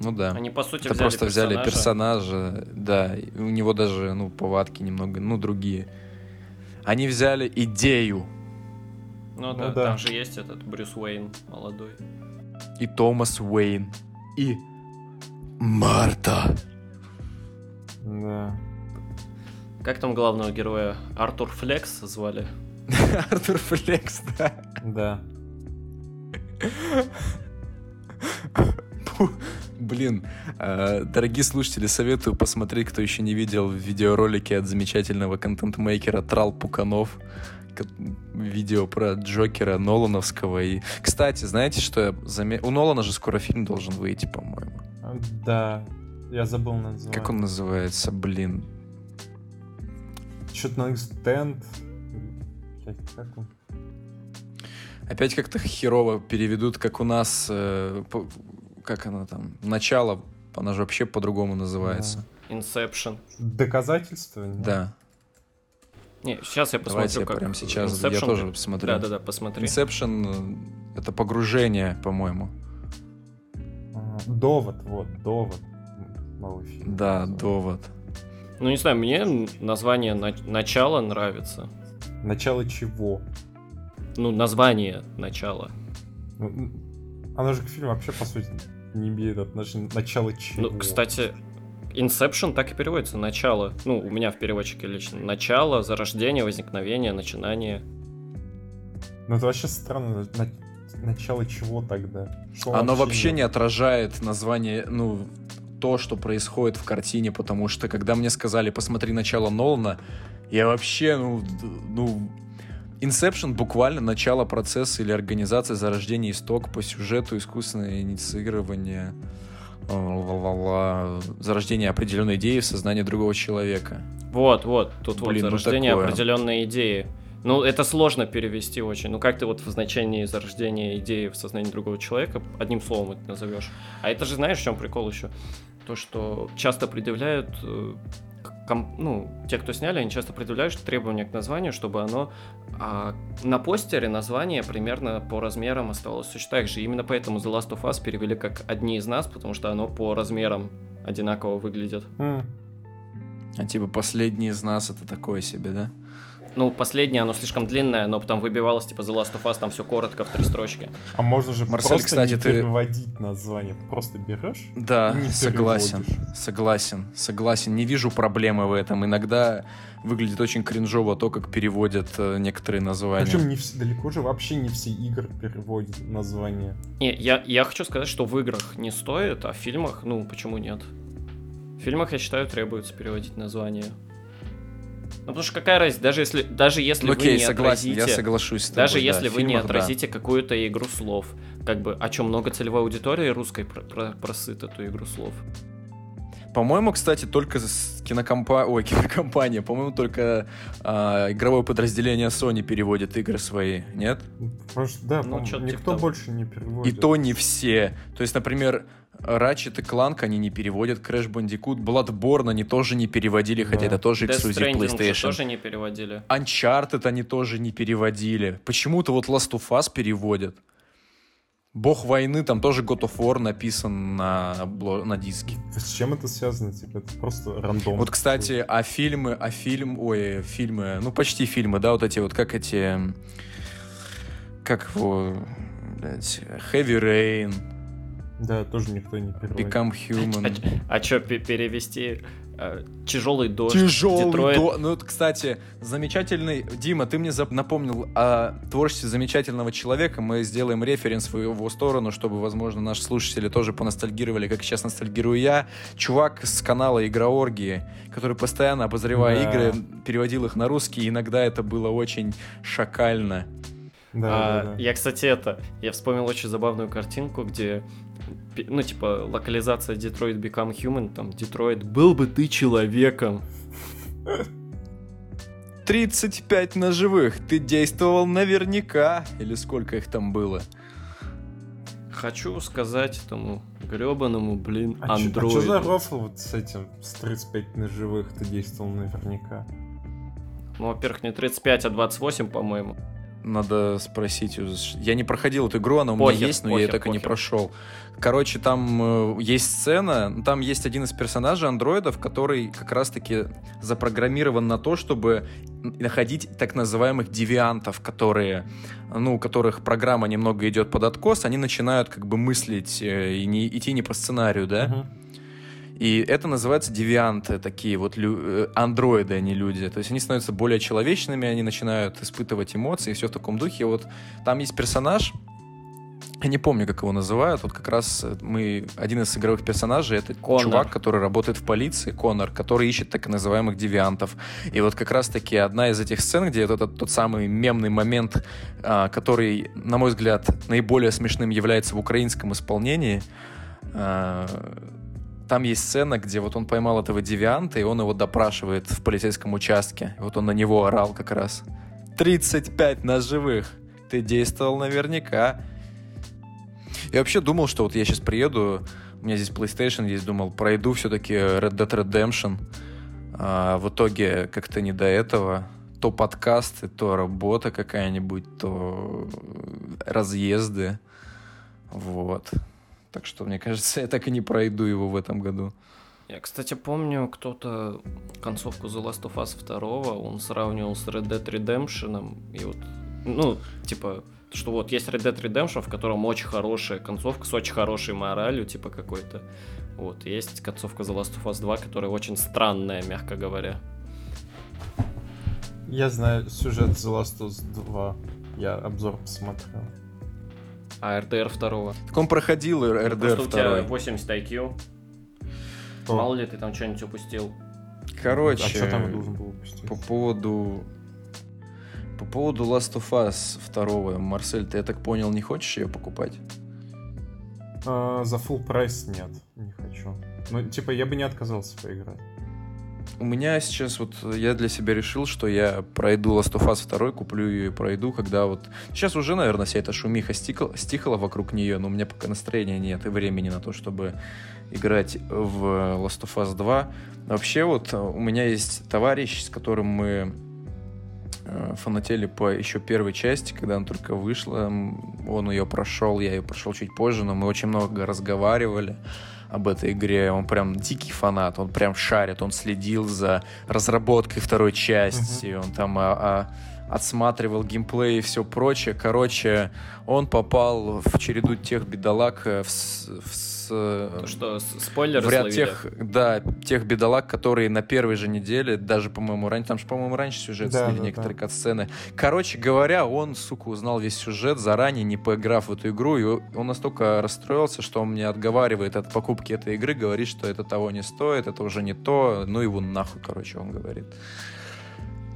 Ну да. Они, по сути, Это взяли просто взяли персонажа. персонажа, да, у него даже, ну, повадки немного, ну, другие. Они взяли идею, Ну, Ну да, да. там же есть этот Брюс Уэйн молодой. и Томас Уэйн, и Марта. Да. Как там главного героя? Артур Флекс звали? *laughs* Артур Флекс, да. Да. *laughs* Пу, *laughs* Блин, э, дорогие слушатели, советую посмотреть, кто еще не видел видеоролики от замечательного контент-мейкера Трал Пуканов. Видео про Джокера Нолановского. И, кстати, знаете, что я заметил? У Нолана же скоро фильм должен выйти, по-моему. А, Да. Я забыл название. Как он называется, блин? Что-то на. Блядь, Как он? Опять как-то херово переведут, как у нас, э, по- как она там, начало, она же вообще по-другому называется. Инсепшн. Доказательства? нет? Да, Не, сейчас я давайте посмотрю, я как прям сейчас, я Inception- тоже посмотрю. Да-да-да, посмотри. Inception э, это погружение, по-моему. А, Довод, вот, довод. Новый фильм. Да, называется. довод. Ну, не знаю, мне название на- «Начало» нравится. Начало чего? Ну, название «Начало». Ну, м, Оно же к фильму вообще, по сути, не имеет отношения. Начало чего? Ну, кстати, Inception так и переводится «Начало». Ну, у меня в переводчике лично. «Начало», «Зарождение», «Возникновение», «Начинание». Ну, это вообще странно. На- Начало чего тогда? Что Оно вообще нет? не отражает название, ну, то, что происходит в картине, потому что когда мне сказали «посмотри начало Нолана», я вообще, ну, ну, Inception буквально начало процесса или организации зарождения исток по сюжету, искусственное инициирование, э, зарождение определенной идеи в сознании другого человека. Вот, вот, тут Блин, вот ну зарождение такое. определенной идеи. Ну, это сложно перевести очень. Ну, как ты вот в значении зарождения идеи в сознании другого человека одним словом это назовешь? А это же знаешь, в чем прикол еще? То, что часто предъявляют, э, ком- ну, те, кто сняли, они часто предъявляют требования к названию, чтобы оно а, на постере название примерно по размерам оставалось точно так же. Именно поэтому The Last of Us перевели как «Одни из нас», потому что оно по размерам одинаково выглядит. А типа последний из нас это такое себе, да? Ну, последнее, оно слишком длинное, но потом выбивалось, типа, The Last of Us, там все коротко, в три строчки. А можно же Марсель, просто кстати, не ты- переводить название. Просто берешь Да, Не согласен, переводишь. согласен, согласен. Не вижу проблемы в этом. Иногда выглядит очень кринжово то, как переводят э, некоторые названия. Причем не вс- далеко же вообще не все игры переводят название. Не, я, я хочу сказать, что в играх не стоит, а в фильмах, ну, почему нет? В фильмах, я считаю, требуется переводить название. Ну, потому что какая разница, даже если, даже если Ну, вы окей, не согласен, отразите... я соглашусь с тобой. Даже да, если вы не фильмах, да. отразите какую-то игру слов, как бы, о чем много целевой аудитории русской про- про- просыт эту игру слов. По-моему, кстати, только кинокомпа... Ой, *laughs* кинокомпания. По-моему, только а, игровое подразделение Sony переводит игры свои, нет? Потому что, да, Ну, никто типа больше не И переводит. то не все. То есть, например, Ratchet и Clank они не переводят, Crash Bandicoot, Bloodborne они тоже не переводили, хотя Да. это тоже Death эксклюзив же PlayStation. тоже не переводили. Uncharted они тоже не переводили. Почему-то вот Last of Us переводят. Бог войны, там тоже God of War написан на, на диске. С чем это связано? Типа, это просто рандом. Вот, кстати, а фильмы, а фильм, ой, фильмы, ну почти фильмы, да, вот эти вот, как эти, как его, блядь, Heavy Rain, Да, тоже никто не переводит. Become Human. А, чё перевести Э, Тяжелый дождь. Тяжелый дождь. Ну, кстати, замечательный... Дима, ты мне напомнил о творчестве замечательного человека. Мы сделаем референс в его сторону, чтобы, возможно, наши слушатели тоже поностальгировали, как сейчас ностальгирую я. Чувак с канала Игрооргии, который постоянно, обозревая Да. игры, переводил их на русский. Иногда это было очень шакально. Да, А, да, да. Я, кстати, это, я вспомнил очень забавную картинку, где, ну, типа, локализация Detroit Become Human, там, Детройт, был бы ты человеком. 35 ножевых. Ты действовал наверняка. Или сколько их там было? Хочу сказать этому гребаному, блин, А чё- а андроиду. за рофл вот с этим, с 35 ножевых ты действовал наверняка? Ну, во-первых, не 35, а 28, по-моему. Надо спросить. Я не проходил эту игру, она у меня Похер, есть, но я ее похер, так и не похер. прошел. Короче, там э, есть сцена, там есть один из персонажей андроидов, который как раз-таки запрограммирован на то, чтобы находить так называемых девиантов, которые, ну, у которых программа немного идет под откос, они начинают как бы мыслить э, и не, идти не по сценарию, да? Мгм. И это называется девианты, такие вот лю- э, андроиды, а не люди. То есть они становятся более человечными, они начинают испытывать эмоции, и все в таком духе. Вот там есть персонаж, я не помню, как его называют. Вот как раз э, мы один из игровых персонажей это Коннор. чувак, который работает в полиции, Конор, который ищет так называемых девиантов. И вот как раз таки одна из этих сцен, где вот этот тот самый мемный момент, а, который, на мой взгляд, наиболее смешным является в украинском исполнении. Там есть сцена, где вот он поймал этого девианта, и он его допрашивает в полицейском участке. Вот он на него орал как раз. 35 ножевых. Ты действовал наверняка. Я вообще думал, что вот я сейчас приеду, у меня здесь PlayStation есть, думал, пройду все-таки Red Dead Redemption. А в итоге как-то не до этого. То подкасты, то работа какая-нибудь, то разъезды. Вот. Так что, мне кажется, я так и не пройду его в этом году. Я, кстати, помню, кто-то концовку The Last of Us 2, он сравнивал с Red Dead Redemption, и вот, ну, типа, что вот есть Red Dead Redemption, в котором очень хорошая концовка с очень хорошей моралью, типа какой-то. Вот, есть концовка The Last of Us 2, которая очень странная, мягко говоря. Я знаю сюжет The Last of Us 2. Я обзор посмотрел. А RDR 2. Так он проходил RDR Просто у тебя 2. 80 IQ, О, мало ли ты там что-нибудь упустил. Короче, а что там должен был упустить? по поводу... По поводу Last of Us 2, Марсель, ты, я так понял, не хочешь ее покупать? А, за full прайс нет, не хочу. Ну, типа, я бы не отказался поиграть. У меня сейчас вот, я для себя решил, что я пройду Last of Us 2, куплю ее и пройду, когда вот... Сейчас уже, наверное, вся эта шумиха стикла, стихла вокруг нее, но у меня пока настроения нет и времени на то, чтобы играть в Last of Us 2. Вообще вот у меня есть товарищ, с которым мы э, фанатели по еще первой части, когда она только вышла. Он ее прошел, я ее прошел чуть позже, но мы очень много разговаривали об этой игре. Он прям дикий фанат, он прям шарит, он следил за разработкой второй части, он там а, а, отсматривал геймплей и все прочее. Короче, он попал в череду тех бедолаг, э, в, в То, что с- спойлеры в ряд словили. тех, да, тех бедолаг, которые на первой же неделе, даже, по-моему, раньше, там же, по-моему, раньше сюжет Да, слили да, некоторые да. кат-сцены. Короче говоря, он, сука, узнал весь сюжет заранее, не поиграв в эту игру, и он настолько расстроился, что он мне отговаривает от покупки этой игры, говорит, что это того не стоит, это уже не то, ну его нахуй, короче, он говорит.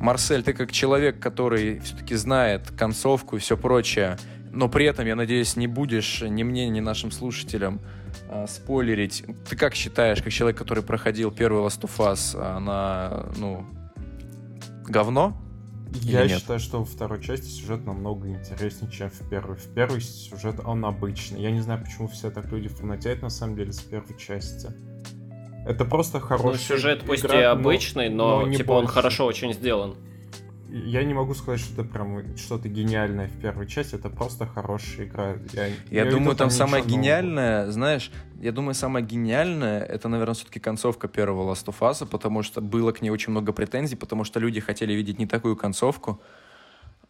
Марсель, ты как человек, который все-таки знает концовку и все прочее, но при этом, я надеюсь, не будешь ни мне, ни нашим слушателям а, спойлерить. Ты как считаешь, как человек, который проходил первый Last of Us, она, ну, говно? Я нет? считаю, что во второй части сюжет намного интереснее, чем в первой. В первой сюжет, он обычный. Я не знаю, почему все так люди фанатеют, на самом деле, с первой части. Это просто Ну, хороший сюжет пусть и игра, но- обычный, но, но не типа он больше. хорошо очень сделан. Я не могу сказать, что это прям что-то гениальное в первой части, это просто хорошая игра. Я, Я, не думаю, увидел там самое ничего нового. гениальное, знаешь, я думаю, самое гениальное, это, наверное, все-таки концовка первого Last of Us, потому что было к ней очень много претензий, потому что люди хотели видеть не такую концовку.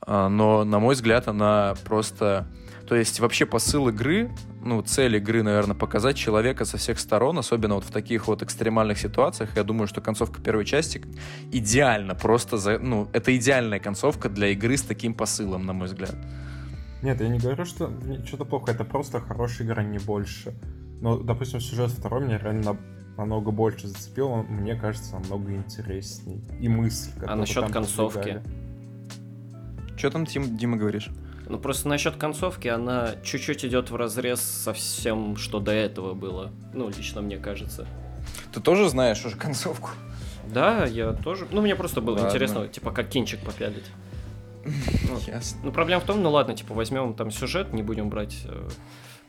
а, но, на мой взгляд, она просто... То есть вообще посыл игры, ну, цель игры, наверное, показать человека со всех сторон, особенно вот в таких вот экстремальных ситуациях. Я думаю, что концовка первой части идеально просто, за, ну, это идеальная концовка для игры с таким посылом, на мой взгляд. Нет, я не говорю, что что-то плохо, это просто хорошая игра, не больше. Но, допустим, сюжет второй меня реально намного больше зацепил, он, мне кажется, намного интересней. И мысль, А насчет концовки? Что там, Тим, Дима, говоришь? Ну просто насчет концовки, она чуть-чуть идет в разрез со всем, что до этого было. Ну, лично мне кажется. Ты тоже знаешь уже концовку? Да, я тоже. Ну, мне просто было Ладно. интересно, типа, как кинчик попялить. Ну, Ясно. Ну, проблема в том, ну ладно, типа, возьмем там сюжет, не будем брать э,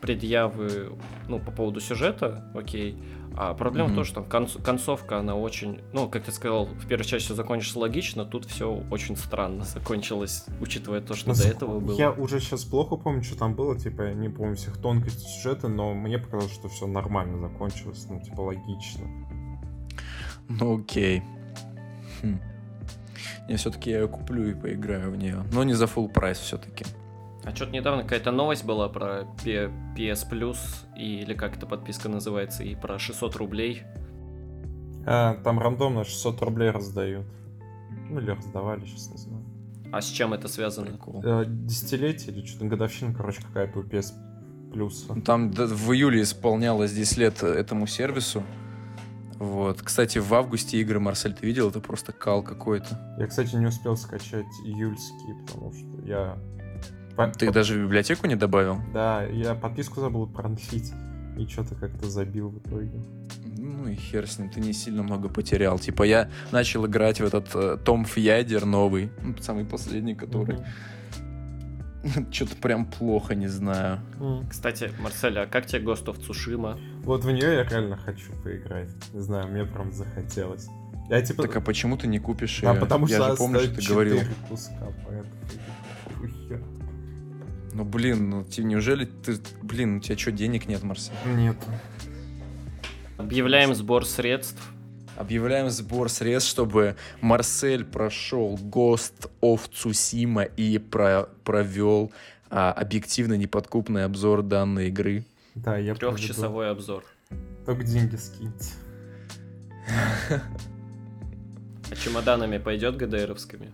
предъявы, ну, по поводу сюжета, окей. А проблема в том, что там конц- концовка, она очень, ну, как ты сказал, в первой части все закончилось логично, тут все очень странно *laughs* закончилось, учитывая то, что Ну, до этого было. Я уже сейчас плохо помню, что там было, типа, я не помню всех тонкостей сюжета, но мне показалось, что все нормально закончилось, ну, типа, логично. Ну окей. Хм. Все-таки я ее куплю и поиграю в нее. Но не за full прайс все-таки. А что-то недавно какая-то новость была про PS Plus, и- или как эта подписка называется, и про 600 рублей. А, там рандомно 600 рублей раздают. Ну, или раздавали, сейчас не знаю. А с чем это связано? Прикол. Э, Десятилетие или что-то годовщина, короче, какая-то у PS. Ну, Там в июле исполнялось 10 лет этому сервису. Вот. Кстати, в августе игры, Марсель, ты видел? Это просто кал какой-то. Я, кстати, не успел скачать июльские, потому что я... Ты по- даже в библиотеку не добавил? Да, я подписку забыл продлить, и что-то как-то забил в итоге. Ну и хер с ним, ты не сильно много потерял. Типа я начал играть в этот э, Том Фьядер новый, *laughs* самый последний, который *laughs* что-то прям плохо, не знаю. Кстати, Марсель, а как тебе Ghost of Tsushima? Вот в нее я реально хочу поиграть. Не знаю, мне прям захотелось. Я типа... Так а почему ты не купишь Да, её? потому Я что же помню, что ты говорил. четыре куска, поэтому. Ну блин, ну тебе неужели ты, блин, у тебя что, денег нет, Марсель? Нет. Объявляем сбор средств. Объявляем сбор средств, чтобы Марсель прошел Ghost of Tsushima и про провел а, объективно неподкупный обзор данной игры. Да, я проведу. Трехчасовой обзор. Только деньги скиньте. А чемоданами пойдет ГДРовскими?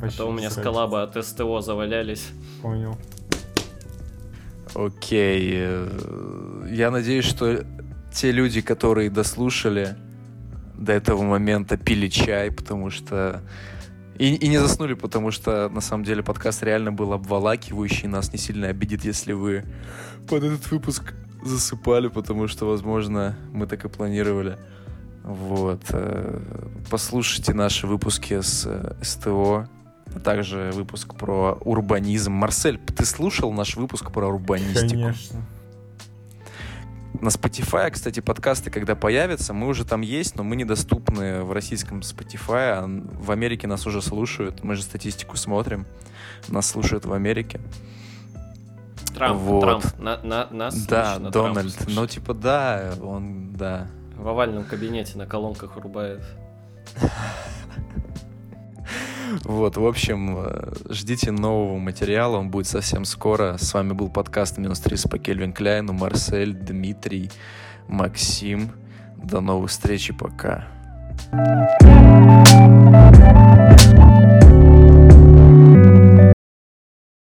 А то у меня без с коллаба от СТО завалялись. Понял. Окей. э, Я надеюсь, что те люди, которые дослушали до этого момента, пили чай, потому что... И, и не заснули, потому что, на самом деле, подкаст реально был обволакивающий. Нас не сильно обидит, если вы под этот выпуск засыпали, потому что, возможно, мы так и планировали. Вот. э, Послушайте наши выпуски с э, СТО, а также выпуск про урбанизм. Марсель, ты слушал наш выпуск про урбанистику? Конечно. На Spotify, кстати, подкасты, когда появятся, мы уже там есть, но мы недоступны в российском Spotify. а В Америке нас уже слушают. Мы же статистику смотрим. Нас слушают в Америке. Трамп, Вот. Трамп, на, на- нас да, Трамп Дональд. слушает. Ну, типа, да, он, да. В овальном кабинете на колонках рубает. *laughs* Вот, в общем, э, ждите нового материала, он будет совсем скоро. С вами был подкаст «Минус 30» по Кельвин Кляйну, Марсель, Дмитрий, Максим. До новых встреч и пока. Thank you.